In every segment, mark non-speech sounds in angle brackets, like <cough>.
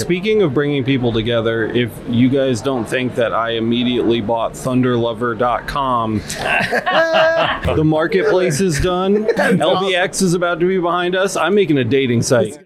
Speaking of bringing people together, if you guys don't think that I immediately bought thunderlover.com, <laughs> the marketplace is done. LBX is about to be behind us. I'm making a dating site.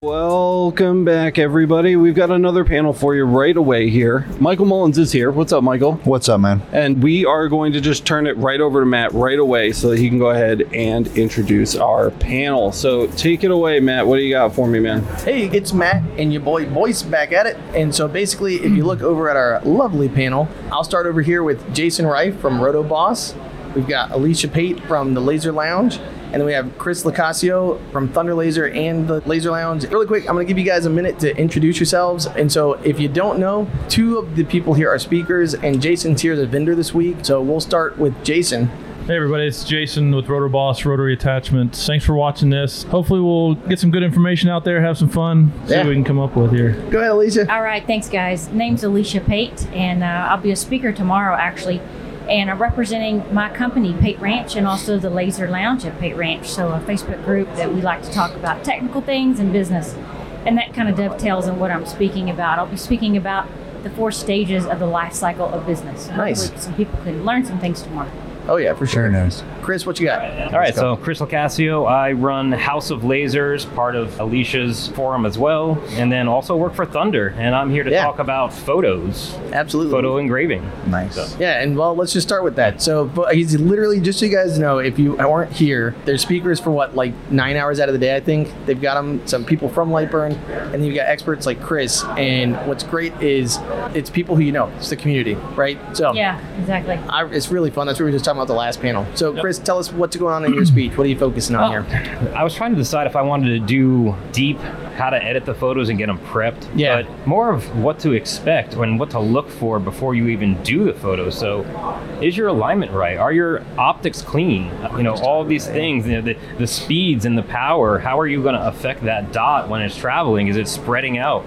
Welcome back, everybody. We've got another panel for you right away here. Michael Mullins is here. What's up, Michael? What's up, man? And we are going to just turn it right over to Matt right away so that he can go ahead and introduce our panel. So take it away, Matt. What do you got for me, man? Hey, it's Matt and your boy Boyce back at it. And so basically, if you look over at our lovely panel, I'll start over here with Jason Rife from RotoBoss. We've got Alisha Pate from the Laser Lounge. And then we have Chris Locascio from Thunder Laser and the Laser Lounge. Really quick, I'm going to give you guys a minute to introduce yourselves. And so, if you don't know, two of the people here are speakers, and Jason's here as a vendor this week. So, we'll start with Jason. Hey everybody, it's Jason with RotoBoss Rotary Attachments. Thanks for watching this. Hopefully we'll get some good information out there, have some fun, see Yeah. what we can come up with here. Go ahead, Alisha. All right, thanks, guys. Name's Alisha Pate, and uh, I'll be a speaker tomorrow, actually. And I'm representing my company, Pate Ranch, and also the Laser Lounge at Pate Ranch. So, a Facebook group that we like to talk about technical things and business. And that kind of dovetails in what I'm speaking about. I'll be speaking about the four stages of the life cycle of business. Nice. Hopefully, some people can learn some things tomorrow. Oh, yeah, for sure. Very nice. Chris, what you got? All right, so Chris Locascio, I run House of Lasers, part of Alisha's forum as well, and then also work for Thunder, and I'm here to Yeah. talk about photos, Absolutely. photo engraving. Nice. Yeah, and well, let's just start with that. So but he's literally just so you guys know, if you aren't here, there's speakers for what like nine hours out of the day. I think they've got them some people from Lightburn, and then you've got experts like Chris. And what's great is it's people who you know, it's the community, right? So Yeah, exactly. I, it's really fun. That's what we were just talking about the last panel. So Chris, tell us what's going on in your <clears throat> speech. What are you focusing on Oh, here? I was trying to decide if I wanted to do deep how to edit the photos and get them prepped, Yeah. but more of what to expect and what to look for before you even do the photo. So, is your alignment right? Are your optics clean? You know, all these things, you know, the, the speeds and the power, how are you going to affect that dot when it's traveling? Is it spreading out?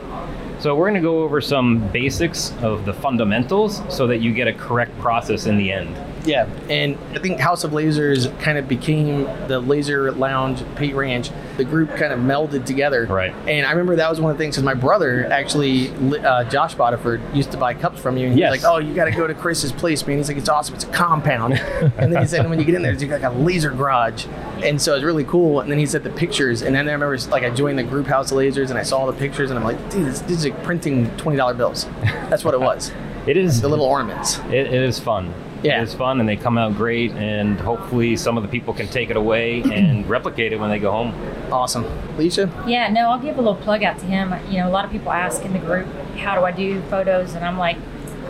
So, we're going to go over some basics of the fundamentals so that you get a correct process in the end. Yeah, and I think House of Lasers kind of became the Laser Lounge Pate Ranch. The group kind of melded together. Right. And I remember that was one of the things because my brother actually, uh, Josh Botiford, used to buy cups from you. And he Yes. was like, "Oh, you got to go to Chris's place, man." He's like, "It's awesome. It's a compound." <laughs> and then he said, "When you get in there, it's like a laser garage." And so it's really cool. And then he said the pictures, and then I remember like I joined the group House of Lasers, and I saw all the pictures, and I'm like, "Dude, this, this is like printing twenty dollar bills." That's what it was. <laughs> It is the little ornaments. It, it is fun. Yeah. It is fun, and they come out great, and hopefully some of the people can take it away and <clears throat> replicate it when they go home. Awesome, Alisha. Yeah, no, I'll give a little plug out to him. You know, a lot of people ask in the group, how do I do photos? And I'm like,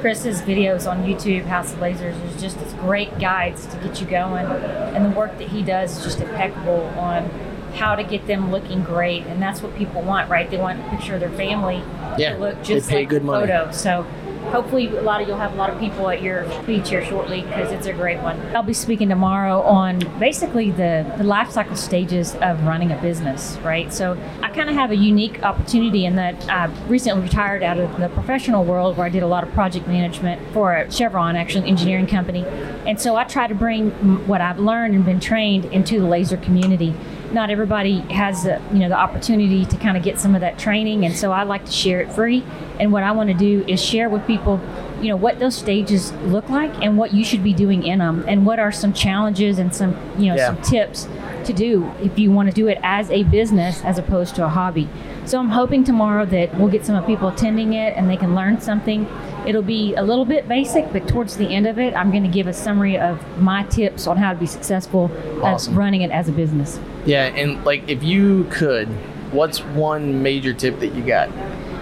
Chris's videos on YouTube, House of Lasers, is just as great guides to get you going. And the work that he does is just impeccable on how to get them looking great. And that's what people want, right? They want a picture of their family Yeah, to look they just pay like good the money. photo. So hopefully a lot of you'll have a lot of people at your speech here shortly because it's a great one. I'll be speaking tomorrow on basically the, the life cycle stages of running a business, right? So I kind of have a unique opportunity in that I recently retired out of the professional world where I did a lot of project management for Chevron, actually an engineering company. And so I try to bring what I've learned and been trained into the laser community not everybody has the, you know the opportunity to kind of get some of that training and so I like to share it free and what I want to do is share with people you know what those stages look like and what you should be doing in them and what are some challenges and some you know Yeah. some tips to do if you want to do it as a business as opposed to a hobby so I'm hoping tomorrow that we'll get some of people attending it and they can learn something it'll be a little bit basic but towards the end of it I'm going to give a summary of my tips on how to be successful Awesome. at running it as a business Yeah, and like if you could, what's one major tip that you got?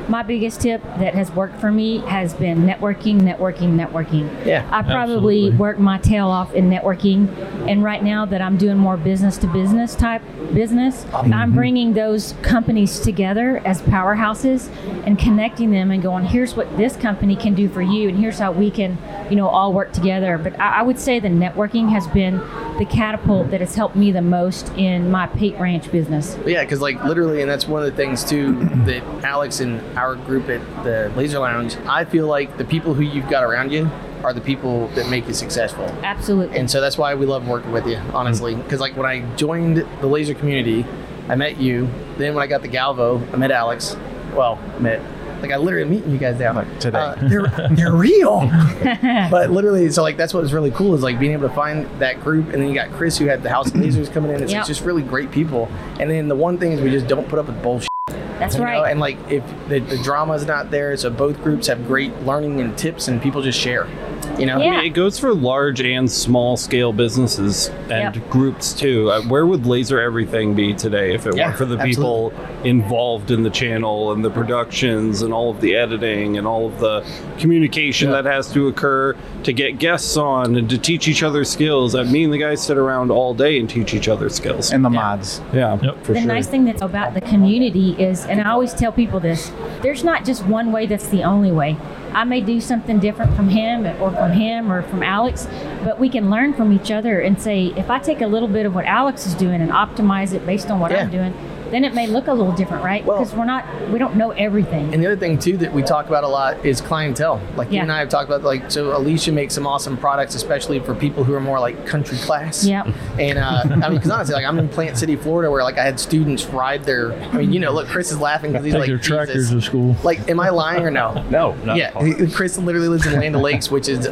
my biggest tip that has worked for me has been networking, networking, networking. Yeah, I probably absolutely. work my tail off in networking, and right now that I'm doing more business to business type business, mm-hmm. I'm bringing those companies together as powerhouses and connecting them and going, here's what this company can do for you, and here's how we can, you know, all work together. But I, I would say the networking has been the catapult that has helped me the most in my Pate Ranch business. Yeah, because like literally, and that's one of the things too <clears throat> that Alex and our group at the Laser Lounge, I feel like the people who you've got around you are the people that make you successful. Absolutely. And so that's why we love working with you, honestly. Mm-hmm. Because like when I joined the laser community, I met you. Then when I got the Galvo, I met Alex. Well, met like I literally meeting you guys now. Like today. Uh, they're they're real. <laughs> but literally, so like that's what was really cool is like being able to find that group, and then you got Chris who had the House of <clears throat> Lasers coming in. It's Yep. just really great people. And then the one thing is we just don't put up with bullshit. That's you know? right. And like if the, the is not there, so both groups have great learning and tips, and people just share. You know. Yeah. It goes for large and small scale businesses and Yep. groups too. Uh, where would Laser Everything be today if it Yeah, weren't for the people involved in the channel and the productions and all of the editing and all of the communication Yeah. that has to occur to get guests on and to teach each other skills? I mean, the guys sit around all day and teach each other skills. and the mods. yeah, Yep. for the sure. nice thing that's about the community is, and I always tell people this, there's not just one way that's the only way. I may do something different from him or from him or from Alex, but we can learn from each other and say, if I take a little bit of what Alex is doing and optimize it based on what I'm doing, then it may look a little different, right? Well- Because we're not, we don't know everything. And the other thing too that we talk about a lot is clientele. Like you and I have talked about, like so Alisha makes some awesome products, especially for people who are more like country class. Yep. And uh, I mean, because honestly, like I'm in Plant City, Florida, where like I had students ride their. I mean, you know, look, Chris is laughing because he's Take like, their tractors Jesus. to school. Like, am I lying or no? No, not yeah, at all. he- Chris literally lives in Land Lakes, which is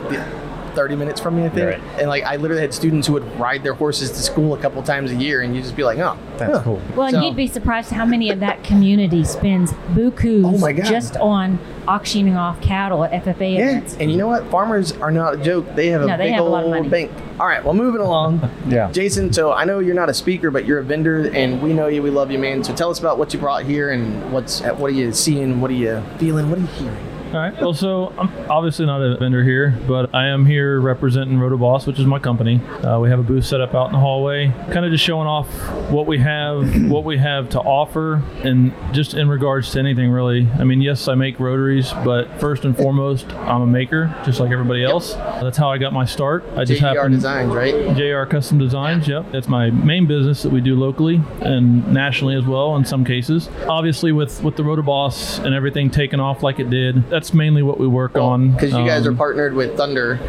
30 minutes from me, I think. Right. And like, I literally had students who would ride their horses to school a couple times a year, and you'd just be like, oh, That's huh. cool. Well, So- and you'd be surprised how many of that community spends bukus Oh my God. just on auctioning off cattle at FFA Yeah, events. and you know what? Farmers are not a joke. They have a No, they big have a lot of old money. bank. All right, well, moving along. <laughs> Yeah. Jason, so I know you're not a speaker, but you're a vendor, and we know you. We love you, man. So tell us about what you brought here, and what's what are you seeing? What are you feeling? What are you hearing? All right. Well, so I'm obviously not a vendor here, but I am here representing Rotoboss, which is my company. Uh, we have a booth set up out in the hallway, kind of just showing off what we have, <clears throat> what we have to offer, and just in regards to anything really. I mean, yes, I make rotaries, but first and foremost, I'm a maker, just like everybody else. That's how I got my start. I just JR happened. Designs, right? JR Custom Designs, yep. That's my main business that we do locally and nationally as well in some cases. Obviously with with the Rotoboss and everything taking off like it did, that's mainly what we work on. Because you guys are Um, partnered with Thunder.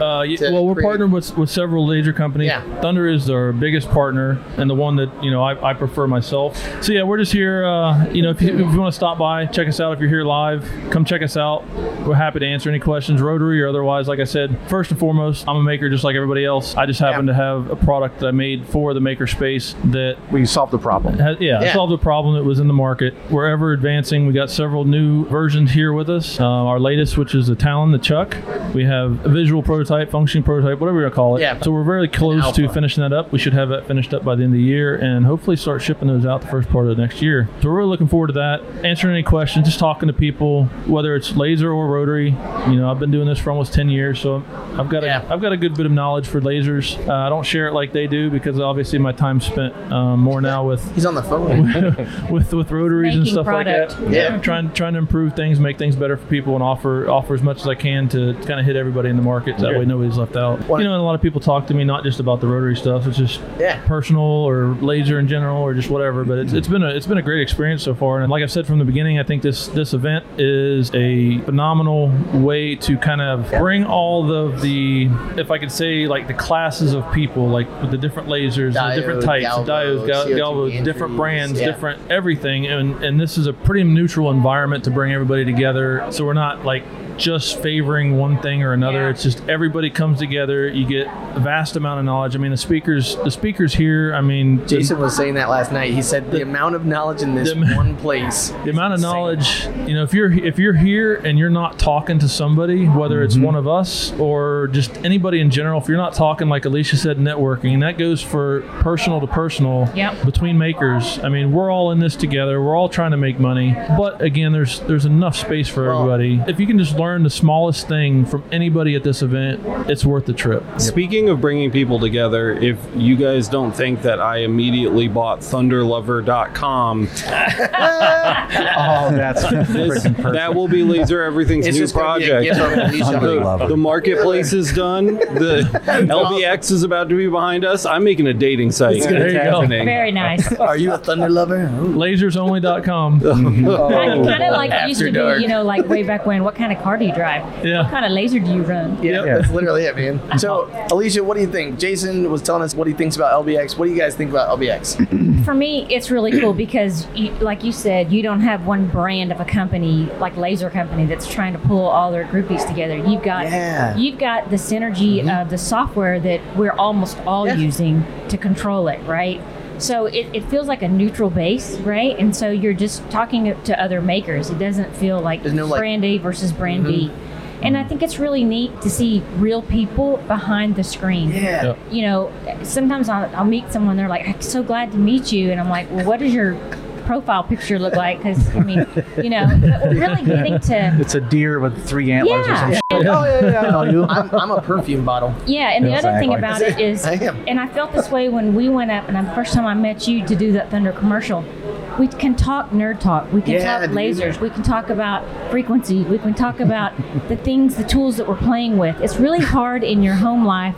Uh, y- well, we're create- partnered with, with several laser companies. Yeah. Thunder is our biggest partner and the one that you know I, I prefer myself. So yeah, we're just here. Uh, you know, if you, if you want to stop by, check us out. If you're here live, come check us out. We're happy to answer any questions, rotary or otherwise. Like I said, first and foremost, I'm a maker just like everybody else. I just happen Yeah. to have a product that I made for the maker space that We solved the problem. has, yeah, Yeah. solved a problem that was in the market. We're ever advancing. We got several new versions here with us. Uh, our latest, which is the Talon, the Chuck. We have a visual prototype, functioning prototype, whatever you want to call it. Yeah. So we're very close to finishing that up. We should have that finished up by the end of the year and hopefully start shipping those out the first part of next year. So we're really looking forward to that. Answering any questions, just talking to people, whether it's laser or rotary. You know, I've been doing this for almost 10 years, so I've got Yeah. a, I've got a good bit of knowledge for lasers. Uh, I don't share it like they do because obviously my time's spent um, more now with He's on the phone. <laughs> with with rotaries and stuff product. like that. Yeah. trying trying to improve things, make things better for people, and offer offer as much as I can to kind of hit everybody in the market. That way, nobody's left out. What- You know, and a lot of people talk to me not just about the rotary stuff. It's just Yeah. personal or laser in general or just whatever. But it's, it's been a it's been a great experience so far. And like I've said from the beginning, I think this this event is a phenomenal way to kind of bring all of the if I could say like the classes of people, like with the different lasers, the different Diode, types, galvos, diodes, gal- CO2 galvos, different brands, yeah. different everything, and and this is a pretty neutral environment to bring everybody together. So we're not like just favoring one thing or another. Yeah. It's just everybody comes together. You get a vast amount of knowledge. I mean, the speakers, the speakers here. I mean, the- Jason was saying that last night. He said the, amount of knowledge in this the- one place. the amount of knowledge you know if you're if you're here and you're not talking to somebody whether it's mm-hmm. one of us or just anybody in general if you're not talking like alisha said networking and that goes for personal to personal Yep. between makers i mean we're all in this together we're all trying to make money but again there's there's enough space for Well- everybody if you can just learn the smallest thing from anybody at this event it's worth the trip Speaking of bringing people together, if you guys don't think that I immediately bought thunderlover.com, <laughs> Oh, that's this, that will be Laser Everything's It's new just gonna be a project. gift from Alisha. Thunder Lover. The marketplace is done. The <laughs> LBX is about to be behind us. I'm making a dating site. There you go. happening. Very nice. <laughs> Are you a Thunder lover? Ooh. lasersonly.com kind of like it used to dark. be, you know, like way back when. What kind of car do you drive? Yeah. What kind of laser do you run? Yeah, Yeah. that's literally it, man. So, uh-huh. Alisha, what do you think? Jason was telling us what he thinks about LBX. What do you guys think about LBX? <clears throat> For me, it's really cool because, you, like you said, you don't have one brand of a company like Laser Company that's trying to pull all their groupies together. You've got Yeah. you've got the synergy mm-hmm. of the software that we're almost all Yeah. using to control it, right? So it, it feels like a neutral base, right? And so you're just talking to other makers. It doesn't feel like There's no, like- brand A versus brand B. Mm-hmm. And I think it's really neat to see real people behind the screen Yeah. Yep. you know, sometimes I'll, I'll meet someone, they're like, I'm so glad to meet you. And I'm like, well, what does your profile picture look like? Because, I mean, you know, really getting to, <laughs> It's a deer with three antlers or Yeah. something. Oh, yeah, yeah, <laughs> I know you. I'm, I'm a perfume bottle. yeah. And the other thing about it is, <laughs> I and I felt this way when we went up, and the first time I met you to do that Thunder commercial. We can talk nerd talk. We can Yeah, talk dude. lasers. We can talk about frequency. We can talk about the things, the tools that we're playing with. It's really hard in your home life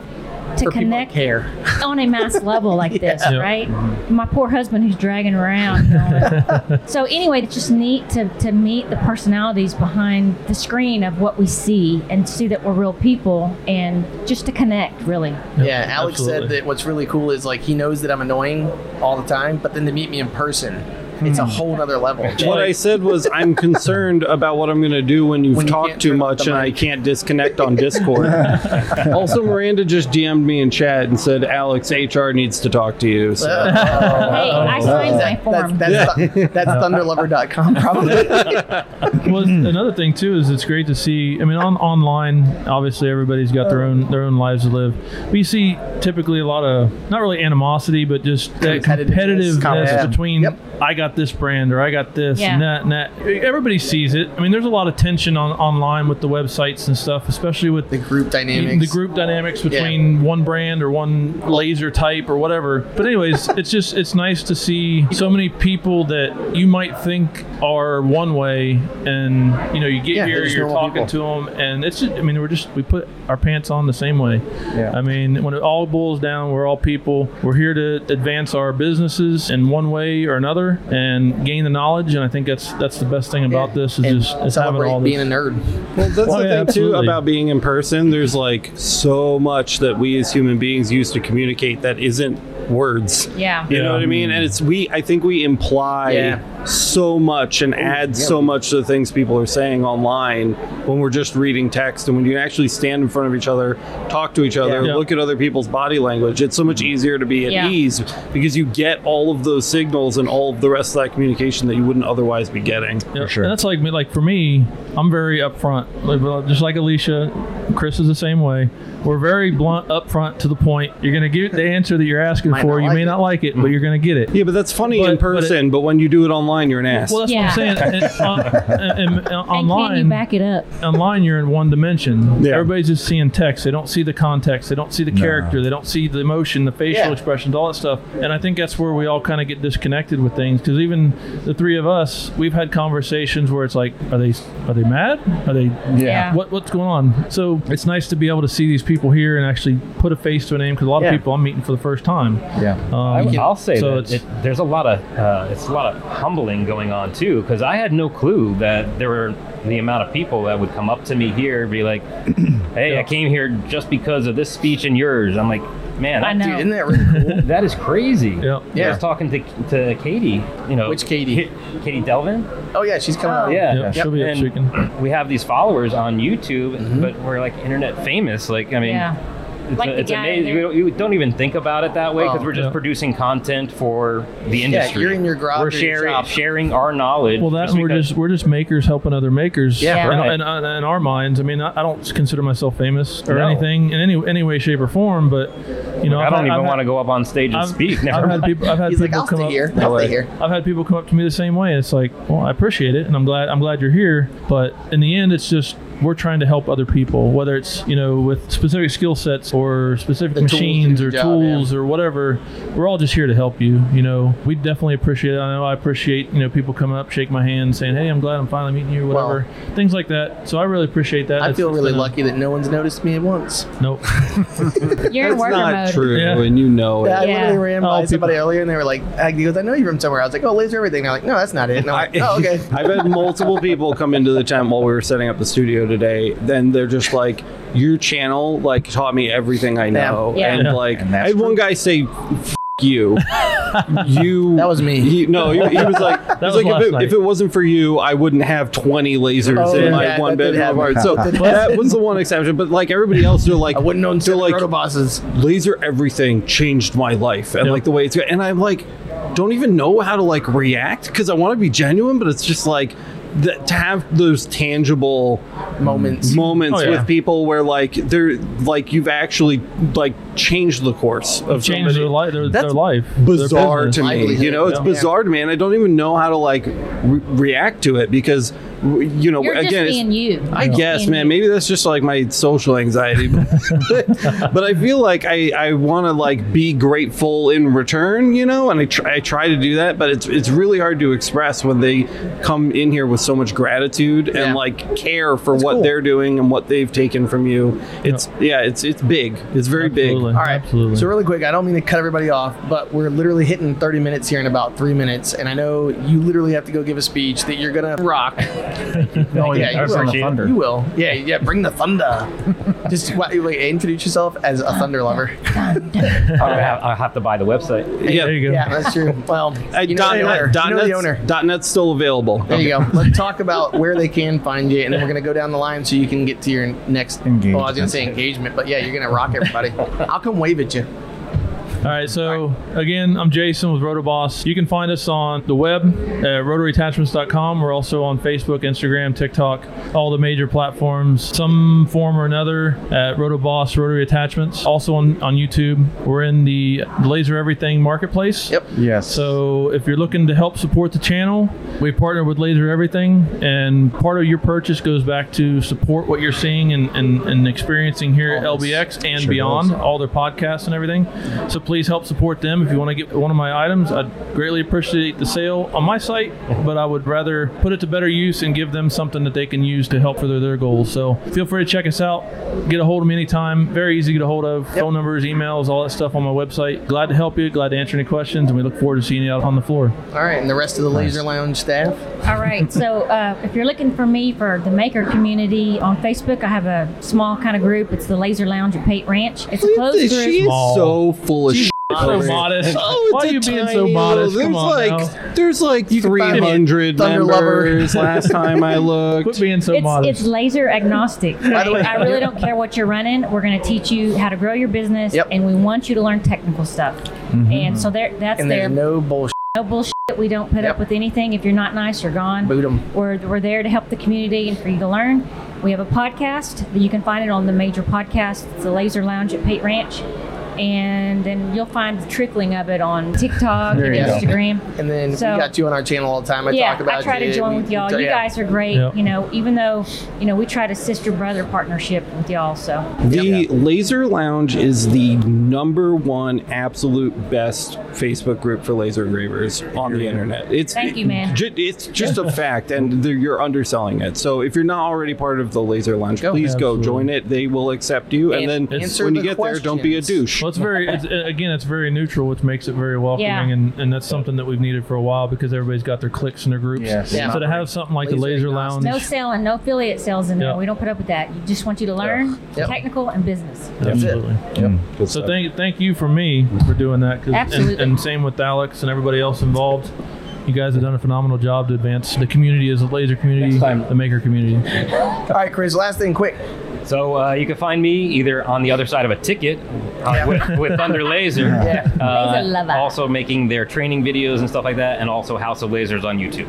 to For connect care. <laughs> on a mass level like <laughs> this, Yeah. right? My poor husband who's dragging around. <laughs> You know. so anyway, it's just neat to, to meet the personalities behind the screen of what we see and see that we're real people and just to connect, really. Yeah, Alex said that what's really cool is like he knows that I'm annoying all the time, but then to meet me in person, it's a hmm. whole nother level. What I said was, I'm concerned about what I'm going to do when you've When talked can't too much the and I can't disconnect on Discord. <laughs> also, Miranda just DM'd me in chat and said, Alex, HR needs to talk to you. So. Oh. <laughs> hey, I oh. signed my form. That's, that's, that's thunderlover.com probably. <laughs> well, another thing too is it's great to see. I mean, on online, obviously everybody's got their own their own lives to live. But you see typically a lot of not really animosity, but just that Competitiveness. competitiveness Yeah. between Yep. I got this brand or I got this Yeah. and that and that. Everybody sees it. I mean, there's a lot of tension on online with the websites and stuff, especially with the group dynamics. the group dynamics between one brand or one laser type or whatever. But anyways, <laughs> it's just it's nice to see so many people that you might think are one way, and you know you get Yeah, here, you're talking people. to them, and it's just, I mean we're just we put our pants on the same way. Yeah. I mean when it all boils down, we're all people. We're here to advance our businesses in one way or another and gain the knowledge, and I think that's that's the best thing about this is and just is having celebrate all being a nerd. Well, that's Oh, the yeah, thing too about being in person. There's like so much that we as human beings use to communicate that isn't words. Yeah. You know what I mean? And it's we. I think we imply Yeah. so much and oh, add so much to the things people are saying online when we're just reading text. And when you actually stand in front of each other, talk to each other, Yeah. look at other people's body language, it's so much mm-hmm. easier to be at Yeah. ease because you get all of those signals and all of the rest of that communication that you wouldn't otherwise be getting. Yeah, sure. And that's like me. Like for me, I'm very upfront. Like, Just like Alisha, Chris is the same way. We're very blunt, upfront, to the point. You're gonna get the answer that you're asking for. You like may it. not like it, but you're gonna get it. Yeah, but that's funny But- in but it- person, but, when you do it online, you're an ass. Well, that's Yeah. what I'm saying. And, uh, and- and And <laughs> can you back it up? online, you're in one dimension. Yeah. Everybody's just seeing text. They don't see the context. They don't see the character. They don't see the emotion, the facial Yeah. expressions, all that stuff. And I think that's where we all kind of get disconnected with things. Because even the three of us, we've had conversations where it's like, are they are they mad? Are they Yeah. what what's going on? So it's nice to be able to see these people here and actually put a face to a name. Because a lot Yeah. of people I'm meeting for the first time. Yeah. Um, I, will say so that it's- it, there's a lot of uh, it's a lot of humbling going on too because I had no clue that there were the amount of people that would come up to me here and be like, <clears throat> "Hey, I came here just because of this speech and yours." I'm like, "Man, I that- know. Dude, isn't that really cool? <laughs> that is crazy." Yeah. I Yeah. was talking to to Katie. You know, Which Katie? Ka- Katie Delvin. Oh yeah, she's coming Oh. out. Yeah, Yeah, she'll be up and shaking. we have these followers on YouTube, Mm-hmm. but we're like internet famous. Like, I mean, Yeah. It's, <laughs> Like it's guy amazing. We don't, you don't even think about it that way because Oh. we're just Yeah. producing content for the industry. Yeah, you're in your garage We're or your sharing sharing our knowledge. Well, that's just we're just we're just makers helping other makers. Yeah, In- right. in, in, uh, in our minds, I mean, I, I don't consider myself famous or No. anything in any any way, shape, or form. But you know, I I've don't had- even I've want to go up on stage and I've, speak. Never I've had people. I've had He's like, people I'll come up. here. I'll stay here. I've had people come up to me the same way. It's like, well, I appreciate it, and I'm glad I'm glad you're here. But in the end, it's just we're trying to help other people, whether it's you know with specific skill sets or specific The machines do or job, tools or whatever. We're all just here to help you. You know, we definitely appreciate it. I know I appreciate you know people coming up, shake my hand, saying, "Hey, I'm glad I'm finally meeting you," whatever, things like that. So I really appreciate that. I It's- feel it's really been a- lucky that no one's noticed me at once. Nope. <laughs> You're in That's worker not mode. true, Yeah. and you know Yeah, I it. Yeah. literally ran Oh, by people- somebody earlier and they were like, he goes, I know you from somewhere. I was like, oh, laser everything. They're like, no, that's not it. And I'm like, oh, okay. <laughs> I've had multiple people come into the tent while we were setting up the studio today, then they're just like, your channel like taught me everything I know. Yeah. And like, And I had one guy say, you. <laughs> you. That was me. He, no, he, he was like, <laughs> he was was like if, it, if it wasn't for you, I wouldn't have 20 lasers Oh, in yeah, my that one did bedroom happen. apartment. So <laughs> that was the one exception. But like everybody else, they're like, I wouldn't know. they're like, roto bosses. laser everything changed my life and Yep. like the way it's and i'm like don't even know how to like react because i want to be genuine but it's just like that to have those tangible Moments. moments Oh, yeah. with people where like they're like you've actually like changed the course of Change somebody their, li- their, their life. bizarre business. to me you know it's yeah. bizarre to me and i don't even know how to like re- react to it because w- you know You're again just it's- being you. I guess, Being man. you. Maybe that's just like my social anxiety, <laughs> but I feel like I, I want to like be grateful in return, you know, and I try, I try to do that, but it's it's really hard to express when they come in here with so much gratitude Yeah. and like care for what cool. they're doing and what they've taken from you. It's yeah, it's it's big. It's very Absolutely. big. All right. Absolutely. So really quick, I don't mean to cut everybody off, but we're literally hitting 30 minutes here in about three minutes, and I know you literally have to go give a speech that you're gonna rock. <laughs> Oh, Yeah, yeah, you will. the thunder. You will. Yeah, yeah. Bring the thunder. <laughs> Just wait, wait, introduce yourself as a thunder lover. I'll, have, I'll have to buy the website. Yeah. There you go. Yeah, that's true. Well, Uh, you know dot the owner. dot You know the net's- owner. dot net's still available. There you go. Let's talk about where they can find you, and then we're gonna go down the line so you can get to your next. Engagement. Well, I was gonna say engagement, but yeah, you're gonna rock everybody. <laughs> I'll come wave at you. All right, so again, I'm Jason with RotoBoss. You can find us on the web at rotaryattachments.com. We're also on Facebook, Instagram, TikTok, all the major platforms, some form or another at RotoBoss Rotary Attachments. Also on, on YouTube. We're in the Laser Everything Marketplace. Yep. Yes. So if you're looking to help support the channel, we partner with Laser Everything, and part of your purchase goes back to support what you're seeing and, and, and experiencing here at LBX and beyond, all their podcasts and everything. So please help support them. If you want to get one of my items, I'd greatly appreciate the sale on my site, but I would rather put it to better use and give them something that they can use to help further their goals. So feel free to check us out. Get a hold of me anytime. Very easy to get a hold of. Phone numbers, emails, all that stuff on my website. Glad to help you. Glad to answer any questions, and we look forward to seeing you out on the floor. All right, and the rest of the Laser Lounge staff. All right. So uh, if you're looking for me for the maker community on Facebook, I have a small kind of group. It's the Laser Lounge at Pate Ranch. It's a closed She group. is so full of shit. So modest. Oh, it's Why a are you being so modest? little- Come on There's now. like there's like You can find me at 300 members last time I <laughs> Quit looked. being so It's, modest. it's laser agnostic. By the way- I really don't care what you're running. We're going to teach you how to grow your business, Yep. and we want you to learn technical stuff. Mm-hmm. And so there, that's And there. there's no bullshit. no bullshit. We don't put Yep. up with anything. If you're not nice, you're gone. Boot 'em. We're, we're there to help the community and for you to learn. We have a podcast. You can find it on the major podcasts. It's the Laser Lounge at Pate Ranch. And then you'll find the trickling of it on TikTok There and you go. Instagram. And then So- we got you on our channel all the time. I yeah, talk about I try you. to join with y'all. You guys are great. Yep. You know, even though you know we try to sister brother partnership with y'all. So The Laser Lounge is the number one absolute best Facebook group for laser engravers on the internet. It's Thank you, man. ju- It's just a fact, and you're underselling it. So if you're not already part of the Laser Lounge, Go. please go join it. They will accept you, and, And then when you the get there, don't be a douche. Well, it's very, it's, uh, again, it's very neutral, which makes it very welcoming, Yeah. and, and that's something that we've needed for a while because everybody's got their cliques and their groups. Yes. Yeah. So to have something like the Laser Laser. Lounge, no selling, no affiliate sales in there. Yeah. We don't put up with that. You just want you to learn Yep. technical and business. absolutely. Good So thank thank you for me for doing that. 'cause- and, Absolutely. and same with Alex and everybody else involved. You guys have done a phenomenal job to advance the community as a laser community, the maker community. All right, Chris. Last thing, quick. So uh, you can find me either on the other side of a ticket uh, with, with Thunder Laser. <laughs> Yeah. Uh, Laser lover. Also making their training videos and stuff like that, and also House of Lasers on YouTube.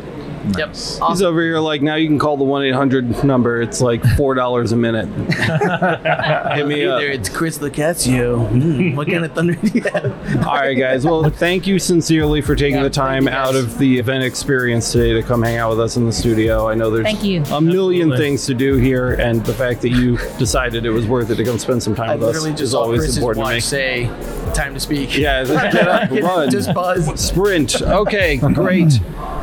Yep. He's over here like now you can call the one eight hundred number. It's like four dollars a minute. <laughs> Hit me up. Either it's Chris Locascio. Mm, what kind of <laughs> thunder do you have? All right, guys. Well, <laughs> thank you sincerely for taking Yeah, the time out of the event experience today to come hang out with us in the studio. I know there's Thank you. a million Absolutely. things to do here, and the fact that you decided it was worth it to come spend some time I with us literally just is always Chris's important to me. say, "Time to speak." Yeah, just get up, run, Just buzz. sprint. Okay, great.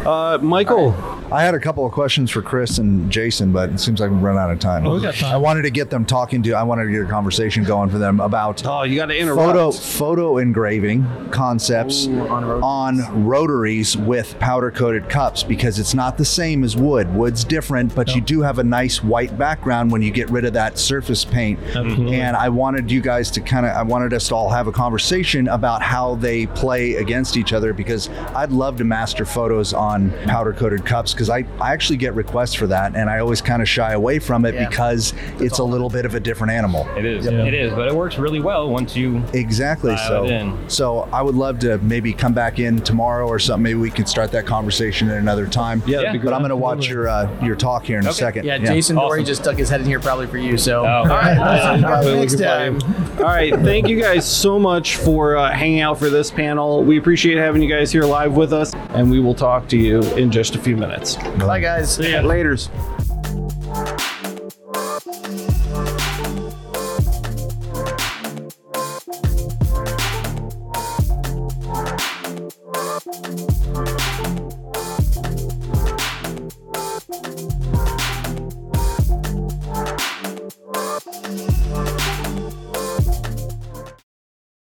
Uh, Michael, I had a couple of questions for Chris and Jason, but it seems like we've run out of time. Oh, we got time. I wanted to get them talking to. I wanted to get a conversation going for them about Oh, you got to interrupt. photo photo engraving concepts on, rotaries with powder coated cups because it's not the same as wood. Wood's different, but you do have a nice white background when you get rid of that surface paint. Absolutely. And I wanted you guys to kind of I wanted us to all have a conversation about how they play against each other because I'd love to master photos on powder coated cups because I, I actually get requests for that and I always kind of shy away from it Yeah. because it's a little bit of a different animal. It is. Yeah. It is, but it works really well once you. Exactly. So, it in. so I would love to maybe come back in tomorrow or something. Maybe we can start that conversation at another time. Yeah, Yeah. But. I'm going to watch your uh, your talk here in a second. Yeah, Jason Dory just stuck his head in here probably for you. So, Oh. all right, we'll see you guys Really next good time. All right, thank you guys so much for uh, hanging out for this panel. We appreciate having you guys here live with us, and we will talk to you in just a few minutes. Bye, guys. Laters.